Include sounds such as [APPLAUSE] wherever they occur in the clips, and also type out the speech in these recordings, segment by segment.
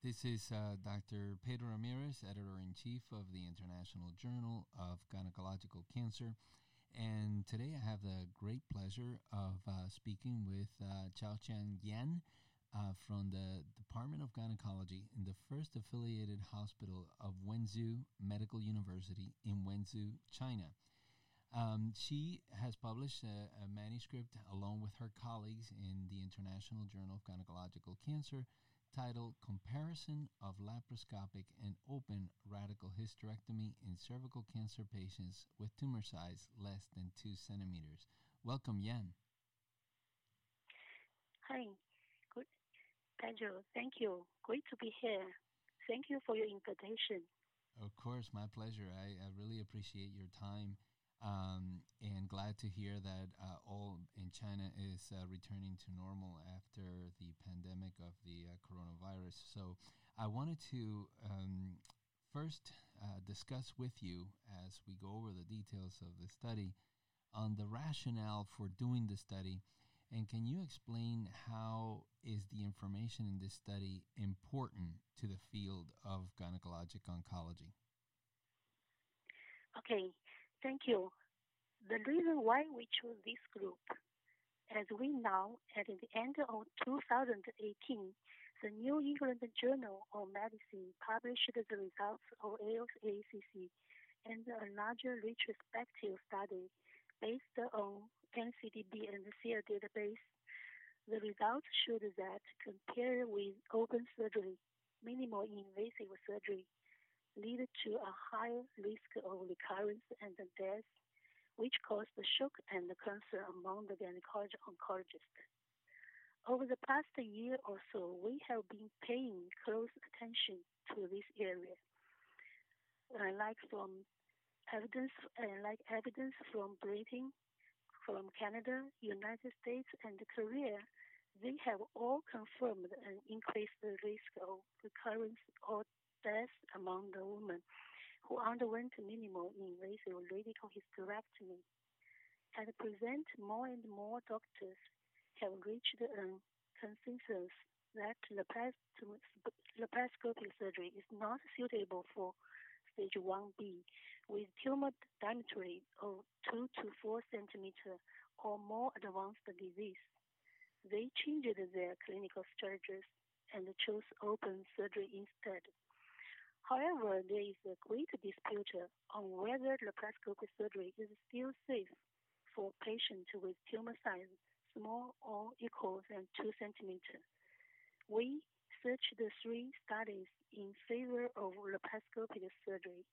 This is uh, Dr. Pedro Ramirez, editor in chief of the International Journal of Gynecological Cancer. And today I have the great pleasure of uh, speaking with uh, Xiaojian Yan uh, from the Department of Gynecology in the first affiliated hospital of Wenzhou Medical University in Wenzhou, China. Um, she has published a, a, manuscript along with her colleagues in the International Journal of Gynecological Cancer titled Comparison of Laparoscopic and Open Radical Hysterectomy in Cervical Cancer Patients with Tumor Size Less than 2 centimeters. Welcome, Yan. Hi. Good. Pedro, thank you. Great to be here. Thank you for your invitation. Of course, my pleasure. I, I really appreciate your time um, and glad to hear that uh, all in China is uh, returning to normal after the pandemic of the uh, coronavirus. So, I wanted to um, first uh, discuss with you as we go over the details of the study on the rationale for doing the study. And can you explain how is the information in this study important to the field of gynecologic oncology? Okay, Thank you. The reason why we chose this group, as we know, at the end of 2018, the New England Journal of Medicine published the results of ALCACC and a larger retrospective study based on NCDB and the SEER database. The results showed that compared with open surgery, minimal invasive surgery, lead to a higher risk of recurrence and death, which caused the shock and concern among the gynecology oncologists. Over the past year or so, we have been paying close attention to this area. Uh, like from evidence, uh, like evidence from Britain, from Canada, United States, and Korea, they have all confirmed an increased risk of recurrence or deaths among the women who underwent minimal invasive radical hysterectomy. At present, more and more doctors have reached a consensus that laparoscopic surgery is not suitable for stage 1B with tumor diameter of 2 to 4 centimeter or more advanced disease. They changed their clinical strategies and chose open surgery instead. However, there is a great dispute on whether laparoscopic surgery is still safe for patients with tumor size small or equal than 2 centimeters. We searched the three studies in favor of laparoscopic surgery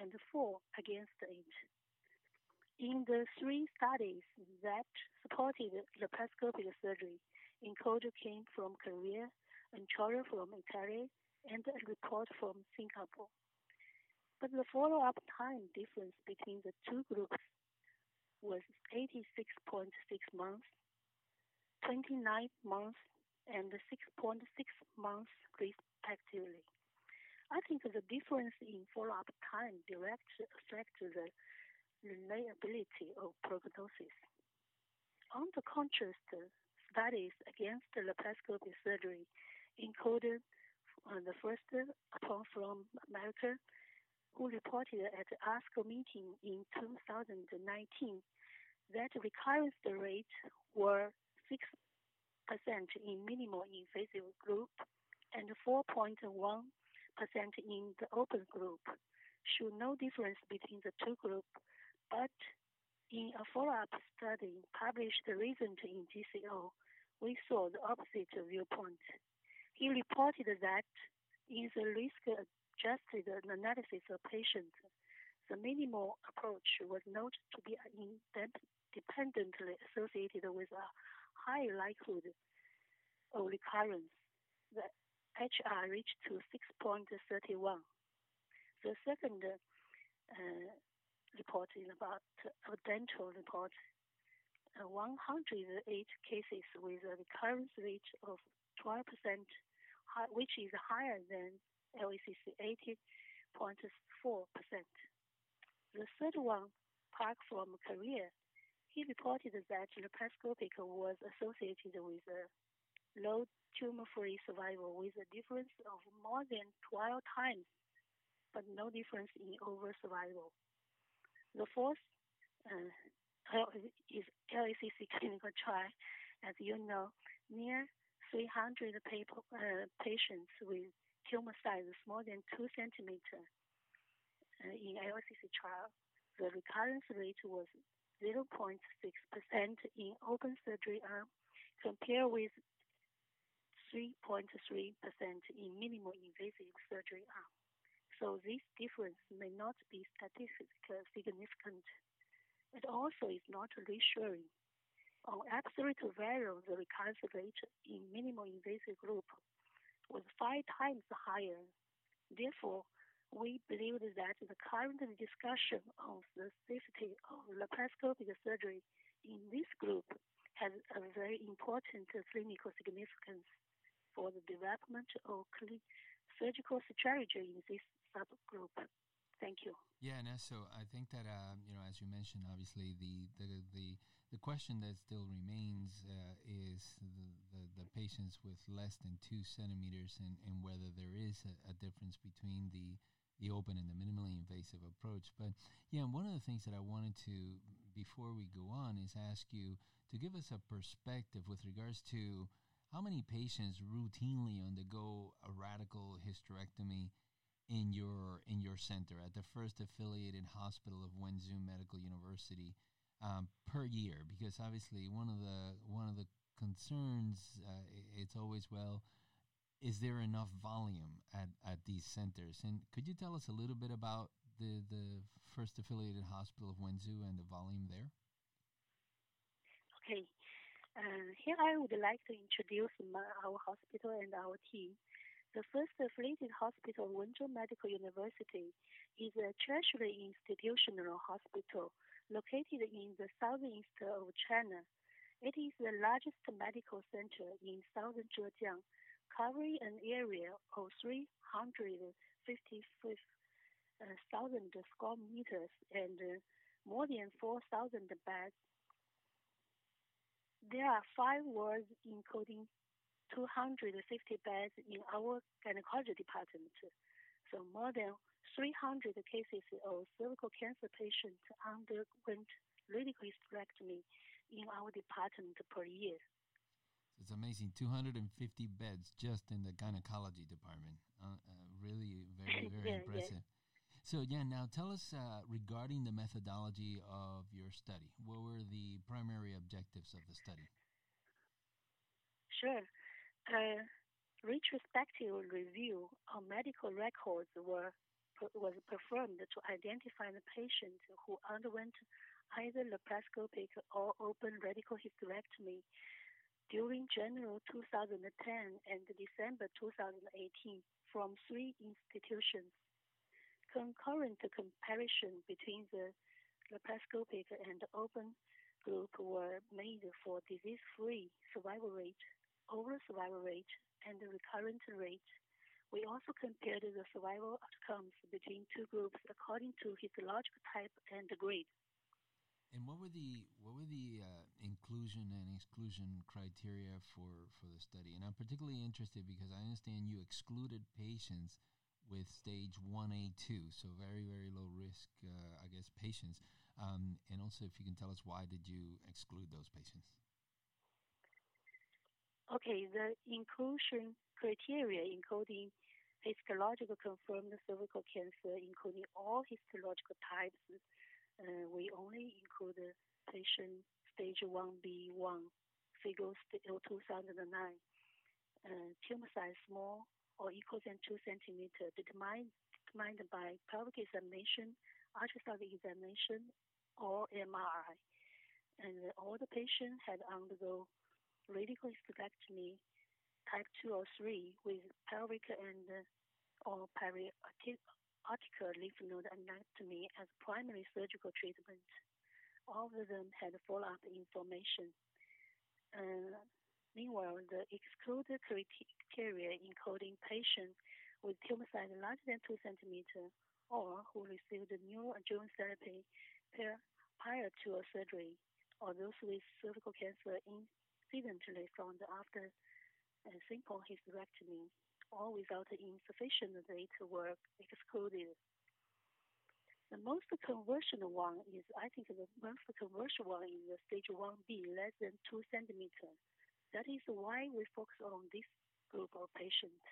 and four against it. In the three studies that supported laparoscopic surgery, encoder came from Korea, and Anchoria from Italy, and a report from Singapore. But the follow-up time difference between the two groups was 86.6 months, 29 months, and 6.6 months respectively. I think the difference in follow-up time directly affects the reliability of prognosis. On the contrast, studies against laparoscopic surgery included the first Uppal from America, who reported at the ASCO meeting in 2019 that recurrence rate were 6% in minimal invasive group and 4.1% in the open group, show no difference between the two groups, but in a follow-up study published recently in JCO, we saw the opposite viewpoint. He reported that in the risk-adjusted analysis of patients, the minimal approach was noted to be independently associated with a high likelihood of recurrence. The HR reached to 6.31. The second uh, report is about a dental report. Uh, 108 cases with a recurrence rate of 12%, which is higher than LACC 80.4%. The third one, Park from Korea, he reported that laparoscopic was associated with a low tumor-free survival with a difference of more than 12 times, but no difference in overall survival. The fourth uh, is LACC clinical trial. As you know, near 300 people, uh, patients with tumor size smaller than 2 centimeter uh, in LACC trial. The recurrence rate was 0.6% in open surgery arm compared with 3.3% in minimal invasive surgery arm. So this difference may not be statistically significant. It also is not reassuring. On absolute value, the recurrence rate in minimal invasive group was five times higher. Therefore, we believe that the current discussion of the safety of laparoscopic surgery in this group has a very important clinical significance for the development of surgical strategy in this subgroup. Thank you. Yeah, Ness. So I think that uh, you know, as you mentioned, obviously the the the, the question that still remains uh, is the, the, the patients with less than two centimeters, and, and whether there is a, a difference between the the open and the minimally invasive approach. But yeah, one of the things that I wanted to, before we go on, is ask you to give us a perspective with regards to how many patients routinely undergo a radical hysterectomy in your in your center at the first affiliated hospital of Wenzhou Medical University um, per year? Because obviously, one of the one of the concerns uh, it's always well is there enough volume at, at these centers? And could you tell us a little bit about the, the first affiliated hospital of Wenzhou and the volume there? Okay. Uh, here I would like to introduce my, our hospital and our team. The first affiliated hospital, Wenzhou Medical University, is a tertiary institutional hospital located in the southeast of China. It is the largest medical center in southern Zhejiang covering an area of 355,000 uh, square meters and more than 4,000 beds. There are five wards, including 250 beds in our gynecology department. So more than 300 cases of cervical cancer patients underwent radical hysterectomy in our department per year. It's amazing, 250 beds just in the gynecology department. Uh, uh, really, very, [LAUGHS] very yeah, impressive. Yeah. So, yeah, now tell us uh, regarding the methodology of your study. What were the primary objectives of the study? Sure. A retrospective review of medical records were, was performed to identify the patients who underwent either laparoscopic or open radical hysterectomy during January 2010 and December 2018 from three institutions. Concurrent comparison between the laparoscopic and open group were made for disease-free survival rate, overall survival rate, and recurrent rate. We also compared the survival outcomes between two groups according to histological type and grade. And what were the what were the uh, inclusion and exclusion criteria for for the study? And I'm particularly interested because I understand you excluded patients with stage one A two, so very very low risk, uh, I guess, patients. Um, and also, if you can tell us why did you exclude those patients? Okay, the inclusion criteria including histological confirmed cervical cancer, including all histological types uh, we only include the patient stage 1B1, FIGO 2009. Uh, tumor size small or equal than 2 centimeter, determined, determined by pelvic examination, ultrasound examination, or MRI. And all the patients had undergo radical hysterectomy type 2 or 3 with pelvic and or para-aortic lymph node anatomy as primary surgical treatment. All of them had follow-up information. Uh, meanwhile, the excluded criteria including patients with tumor size larger than 2 centimeter or who received neoadjuvant therapy prior to a surgery, or those with cervical cancer incidentally found after and simple hysterectomy, all without insufficient data were excluded. The most conversion one is, I think the most conversion one is the stage 1B, less than 2 centimeters. That is why we focus on this group of patients.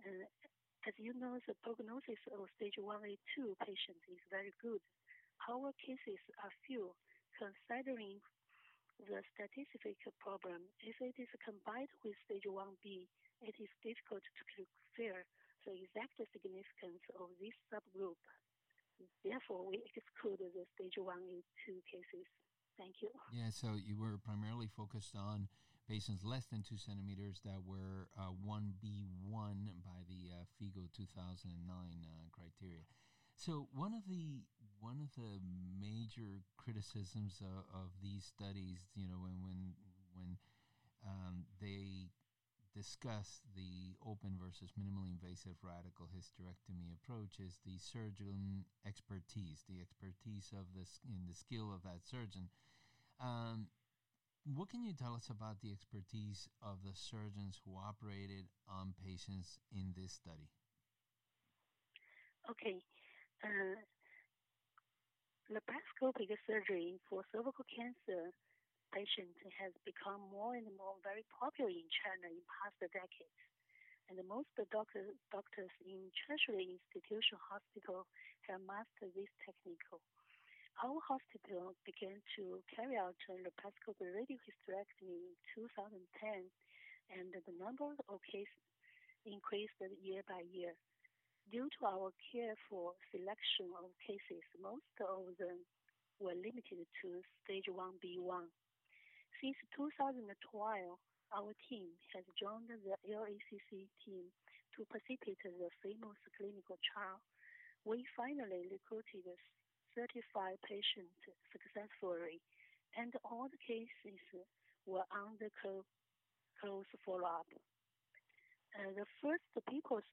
Uh, as you know, the prognosis of stage 1A2 patients is very good. Our cases are few, considering the statistical problem. If it is combined with stage 1B, it is difficult to declare the exact significance of this subgroup. Therefore, we exclude the stage 1 and 2 cases. Thank you. Yeah, so you were primarily focused on patients less than 2 centimeters that were uh, 1B1 by the uh, FIGO 2009 uh, criteria. So one of the one of the major criticisms of, of these studies, you know, when when when um, they discuss the open versus minimally invasive radical hysterectomy approach is the surgeon expertise, the expertise of this in the skill of that surgeon. Um, what can you tell us about the expertise of the surgeons who operated on patients in this study? Okay. Uh, laparoscopic surgery for cervical cancer patient has become more and more very popular in China in past decades. And most doctor, doctors in tertiary institution hospital have mastered this technique. Our hospital began to carry out laparoscopic radical hysterectomy in 2010, and the number of cases increased year by year. Due to our careful selection of cases, most of them were limited to stage 1B1. Since 2012, our team has joined the LACC team to participate in the famous clinical trial. We finally recruited 35 patients successfully, and all the cases were under close follow-up. Uh, the first People's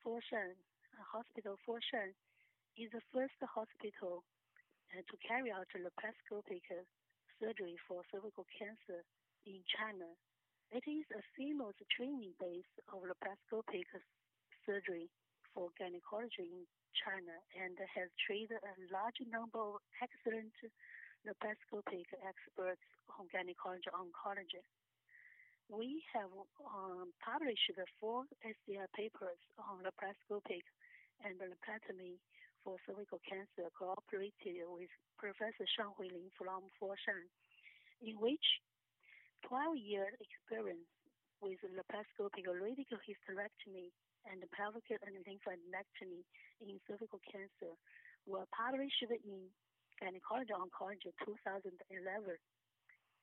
Foshan Hospital Foshan is the first hospital uh, to carry out laparoscopic surgery for cervical cancer in China. It is a famous training base of laparoscopic surgery for gynecology in China and has trained a large number of excellent laparoscopic experts on gynecology oncology. We have um, published four SCI papers on laparoscopic and laparotomy for cervical cancer cooperated with Professor Shang Huilin from Foshan, in which 12 year experience with laparoscopic radical hysterectomy and pelvic and lymphadenectomy in cervical cancer were published in Gynecology Oncology 2011.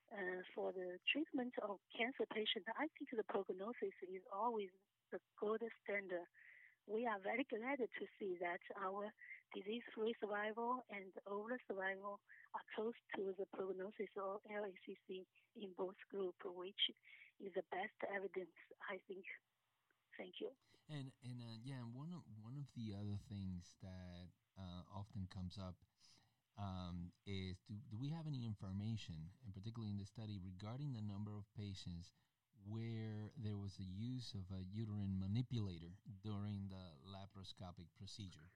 Uh, for the treatment of cancer patients, I think the prognosis is always the gold standard we are very glad to see that our disease-free survival and overall survival are close to the prognosis of LACC in both groups, which is the best evidence, I think. Thank you. And and uh, yeah, one of one of the other things that uh, often comes up um, is do, do we have any information, and particularly in the study, regarding the number of patients where there was a use of a uterine manipulator during the laparoscopic procedure?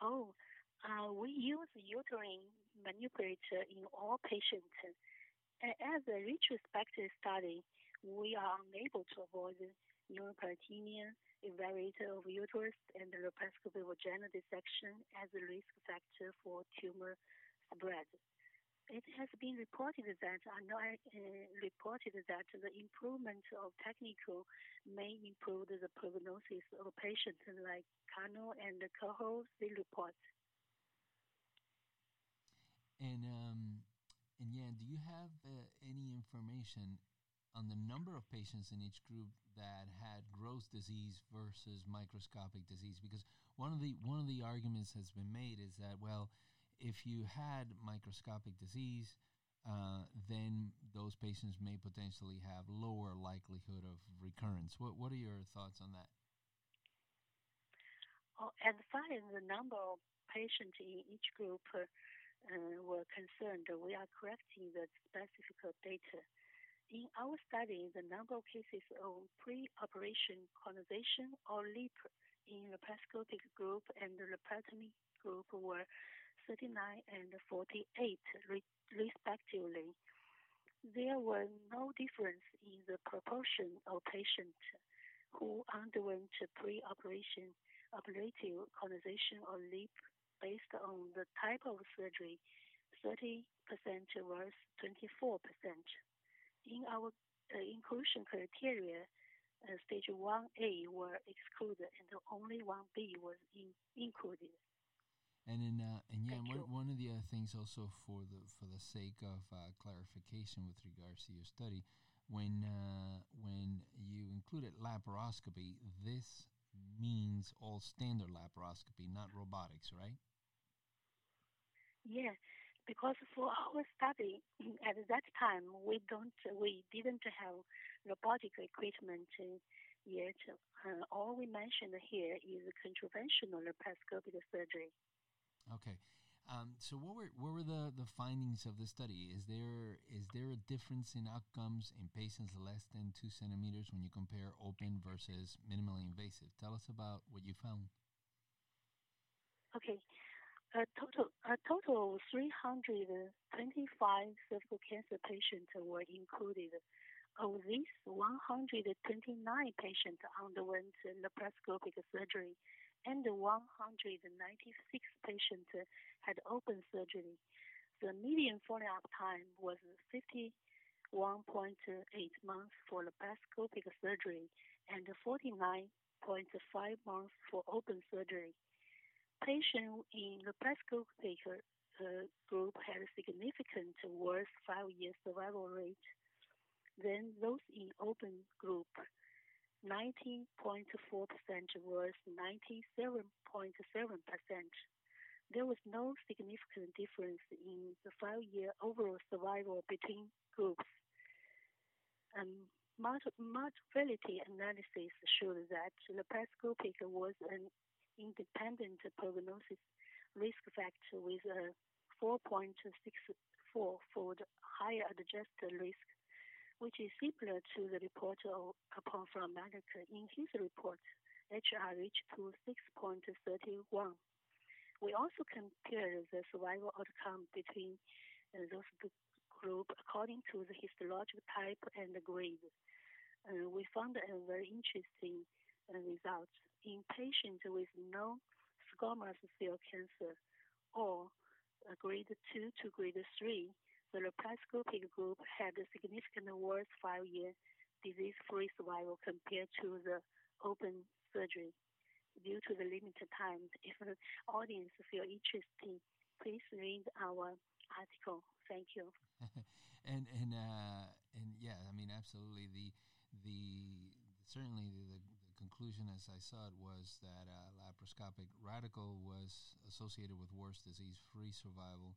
Oh, uh, we use uterine manipulator in all patients. As a retrospective study, we are unable to avoid pneumoperitoneum, invariant of uterus, and the laparoscopic vaginal dissection as a risk factor for tumor spread it has been reported that uh, reported that the improvement of technical may improve the prognosis of patients like Cano and Coho they report. And um, and yeah, do you have uh, any information on the number of patients in each group that had gross disease versus microscopic disease? Because one of the one of the arguments has been made is that well if you had microscopic disease, uh, then those patients may potentially have lower likelihood of recurrence. What What are your thoughts on that? Oh, far as the number of patients in each group uh, were concerned, we are correcting the specific data. In our study, the number of cases of pre-operation conization or LEEP in the laparoscopic group and the laparotomy group were 39 and 48 respectively. There was no difference in the proportion of patients who underwent pre-operation ablative conization or LEEP based on the type of surgery, 30% versus 24%. In our uh, inclusion criteria, uh, stage 1A were excluded and only 1B was in, included. And in uh, and yeah, one, one of the other things also for the for the sake of uh, clarification with regards to your study, when uh, when you included laparoscopy, this means all standard laparoscopy, not robotics, right? Yeah, because for our study at that time we don't we didn't have robotic equipment yet. Uh, all we mentioned here is conventional laparoscopic surgery. Okay. Um, so what were what were the, the findings of the study? Is there is there a difference in outcomes in patients less than two centimeters when you compare open versus minimally invasive? Tell us about what you found. Okay, a total, a total of 325 cervical cancer patients were included. Of these, 129 patients underwent laparoscopic surgery, and 196 patients had open surgery. The median follow-up time was 51.8 months for laparoscopic surgery and 49.5 months for open surgery patients in the laparoscopic uh, group had a significant worse five-year survival rate than those in open group. 19.4% versus 97.7%. There was no significant difference in the five-year overall survival between groups. Um, mortality analysis showed that the laparoscopic was an independent prognosis risk factor with a 4.64-fold higher adjusted risk, which is similar to the report of, Uppal from America in his report, HR reached to 6.31. We also compared the survival outcome between uh, those groups according to the histological type and the grade. Uh, we found a very interesting uh, result in patients with no squamous cell cancer or grade 2 to grade 3, the laparoscopic group had a significantly worse five-year disease-free survival compared to the open surgery. Due to the limited time, if the audience feel interested, please read our article. Thank you. [LAUGHS] and and uh, and yeah, I mean, absolutely. The the certainly the conclusion, as I saw it, was that uh, laparoscopic radical was associated with worse disease-free survival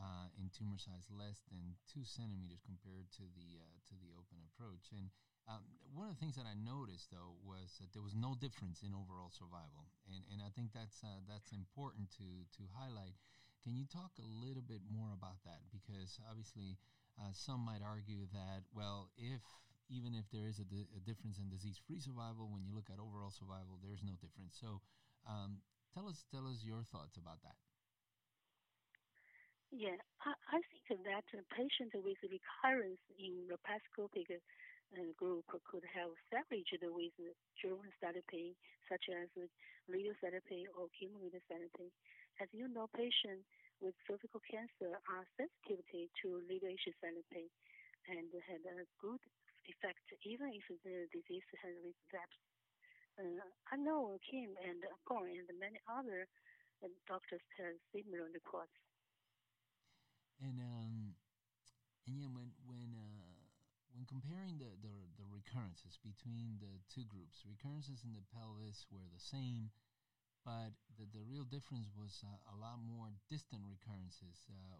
uh, in tumor size less than two centimeters compared to the uh, to the open approach. And um, one of the things that I noticed, though, was that there was no difference in overall survival, and and I think that's uh, that's important to to highlight. Can you talk a little bit more about that? Because obviously, uh, some might argue that well, if even if there is a, di- a difference in disease-free survival, when you look at overall survival, there's no difference. So, um, tell us tell us your thoughts about that. Yeah, I, I think that a patient with recurrence in laparoscopic uh, group could have salvaged with German therapy, such as radiotherapy or chemotherapy. As you know, patients with cervical cancer are sensitive to radiation therapy and had a good effect even if the disease has relapsed. Uh, I know Kim and Gong and many other uh, doctors have similar reports. And um, and yeah, when when uh, when comparing the, the the recurrences between the two groups, recurrences in the pelvis were the same, but the, the real difference was uh, a lot more distant recurrences. Uh,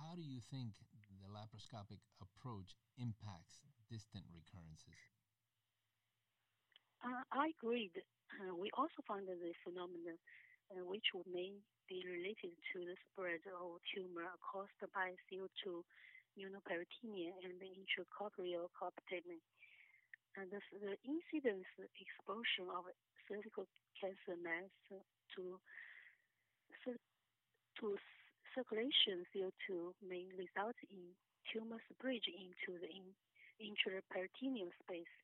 how do you think the laparoscopic approach impacts distant recurrences? Uh, I agreed. Uh, we also found the phenomenon uh, which may be related to the spread of tumor caused by CO2 pneumoperitoneum and intracorporeal compartment. And the, the incidence exposure of cervical cancer mass to to circulation CO2 may result in tumor spread into the intraperitoneal space.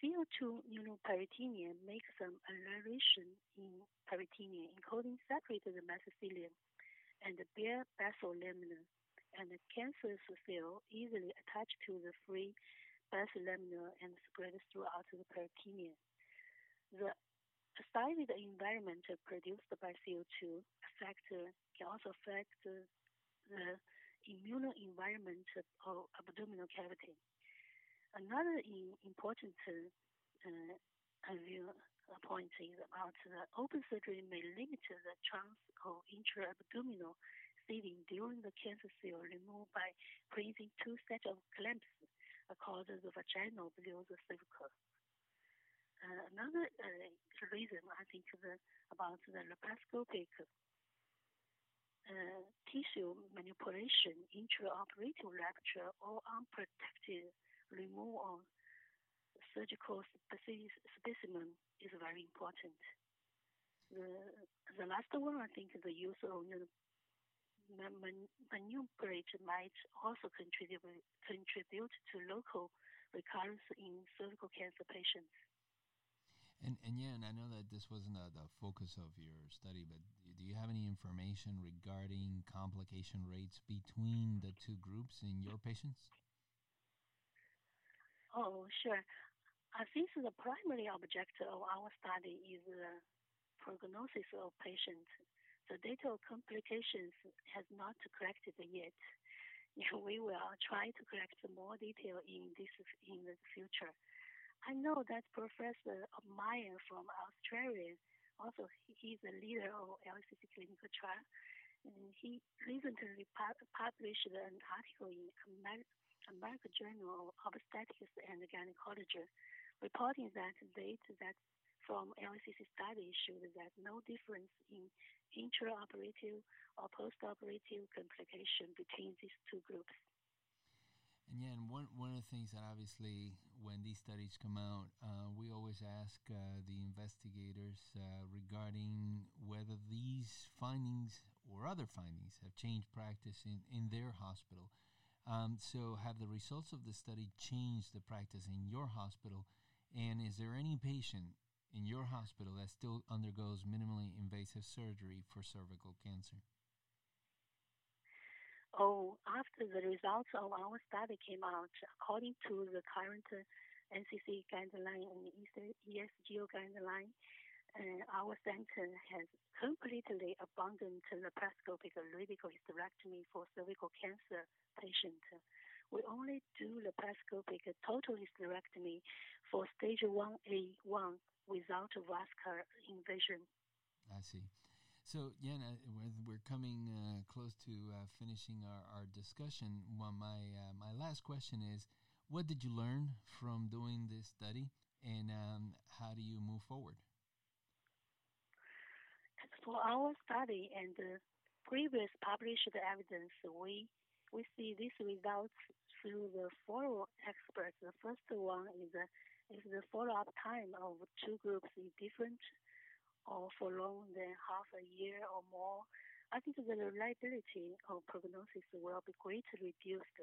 CO2 pneumoperitoneum makes some aeration in peritoneum, including separated mesothelium and the bare basal lamina, and the cancerous cell easily attached to the free basal lamina and spread throughout the peritoneum. The acidic environment produced by CO2 affect, can also affect the immune environment of abdominal cavity. Another important uh, point is about the open surgery may limit the chance of intra-abdominal seeding during the cancer cell removal by placing two sets of clamps across the vaginal below the cervical. Uh, another uh, reason I think the, about the laparoscopic uh, tissue manipulation, intraoperative rupture, or unprotected removal of surgical specimen is very important. The, the last one, I think the use of you know, manipulate might also contribute, contribute to local recurrence in cervical cancer patients. And and yeah, and I know that this wasn't a, the focus of your study, but do you have any information regarding complication rates between the two groups in your patients? Oh, sure. I think the primary objective of our study is the prognosis of patients. The data of complications has not collected yet. [LAUGHS] We will try to collect more detail in this in the future. I know that Professor Meyer from Australia, also he's a leader of LACC clinical trial, and he recently pu- published an article in Amer- American Journal of Obstetrics and Gynecology, reporting that data that from LACC study showed that no difference in intraoperative or postoperative complication between these two groups. And yeah, and one one of the things that obviously when these studies come out, uh, we always ask uh, the investigators uh, regarding whether these findings or other findings have changed practice in, in their hospital. Um, so, have the results of the study changed the practice in your hospital? And is there any patient in your hospital that still undergoes minimally invasive surgery for cervical cancer? Oh, after the results of our study came out, according to the current NCC guideline and ESGO guideline, uh, our center has completely abandoned laparoscopic radical hysterectomy for cervical cancer patients. We only do laparoscopic total hysterectomy for stage 1A1 without vascular invasion. I see. So, Yana, we're coming uh, close to uh, finishing our, our discussion. Well, my uh, my last question is, what did you learn from doing this study, and um, how do you move forward? For our study and previous published evidence, we we see these results through the follow experts. The first one is the, is the follow-up time of two groups is different or for longer than half a year or more, I think the reliability of prognosis will be greatly reduced.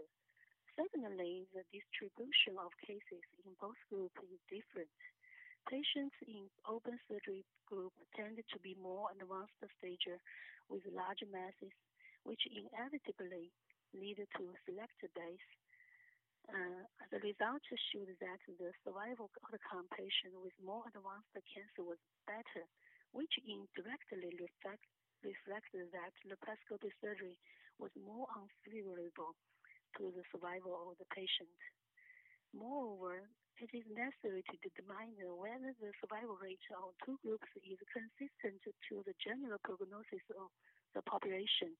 Secondly, the distribution of cases in both groups is different. Patients in open surgery group tend to be more advanced stage with large masses, which inevitably lead to selected death. Uh, the results showed that the survival outcome patient with more advanced cancer was better which indirectly reflect, reflected that laparoscopic surgery was more unfavorable to the survival of the patient. Moreover, it is necessary to determine whether the survival rate of two groups is consistent to the general prognosis of the population.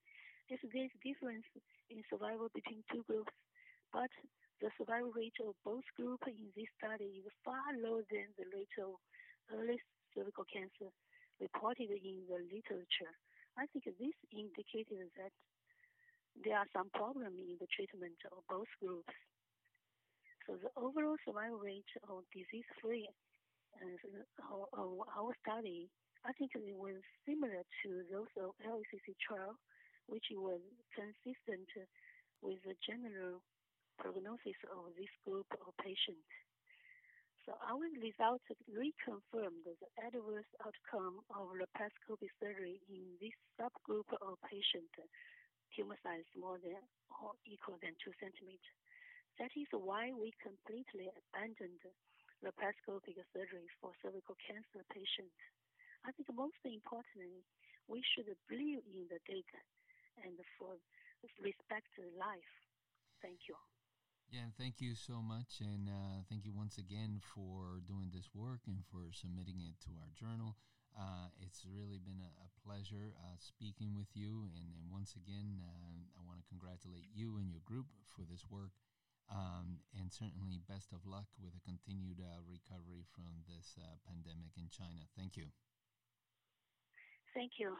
If there is difference in survival between two groups, but the survival rate of both groups in this study is far lower than the rate of early cervical cancer reported in the literature. I think this indicated that there are some problems in the treatment of both groups. So the overall survival rate of disease-free uh, of our study, I think it was similar to those of LACC trial, which was consistent with the general prognosis of this group of patients. So our results reconfirmed the adverse outcome of laparoscopic surgery in this subgroup of patients, tumor size more than or equal than 2 centimeters. That is why we completely abandoned laparoscopic surgery for cervical cancer patients. I think most importantly, we should believe in the data and for respect life. Thank you. Yeah, thank you so much. And uh, thank you once again for doing this work and for submitting it to our journal. Uh, it's really been a, a pleasure uh, speaking with you. And, and once again, uh, I want to congratulate you and your group for this work. Um, and certainly, best of luck with a continued uh, recovery from this uh, pandemic in China. Thank you. Thank you.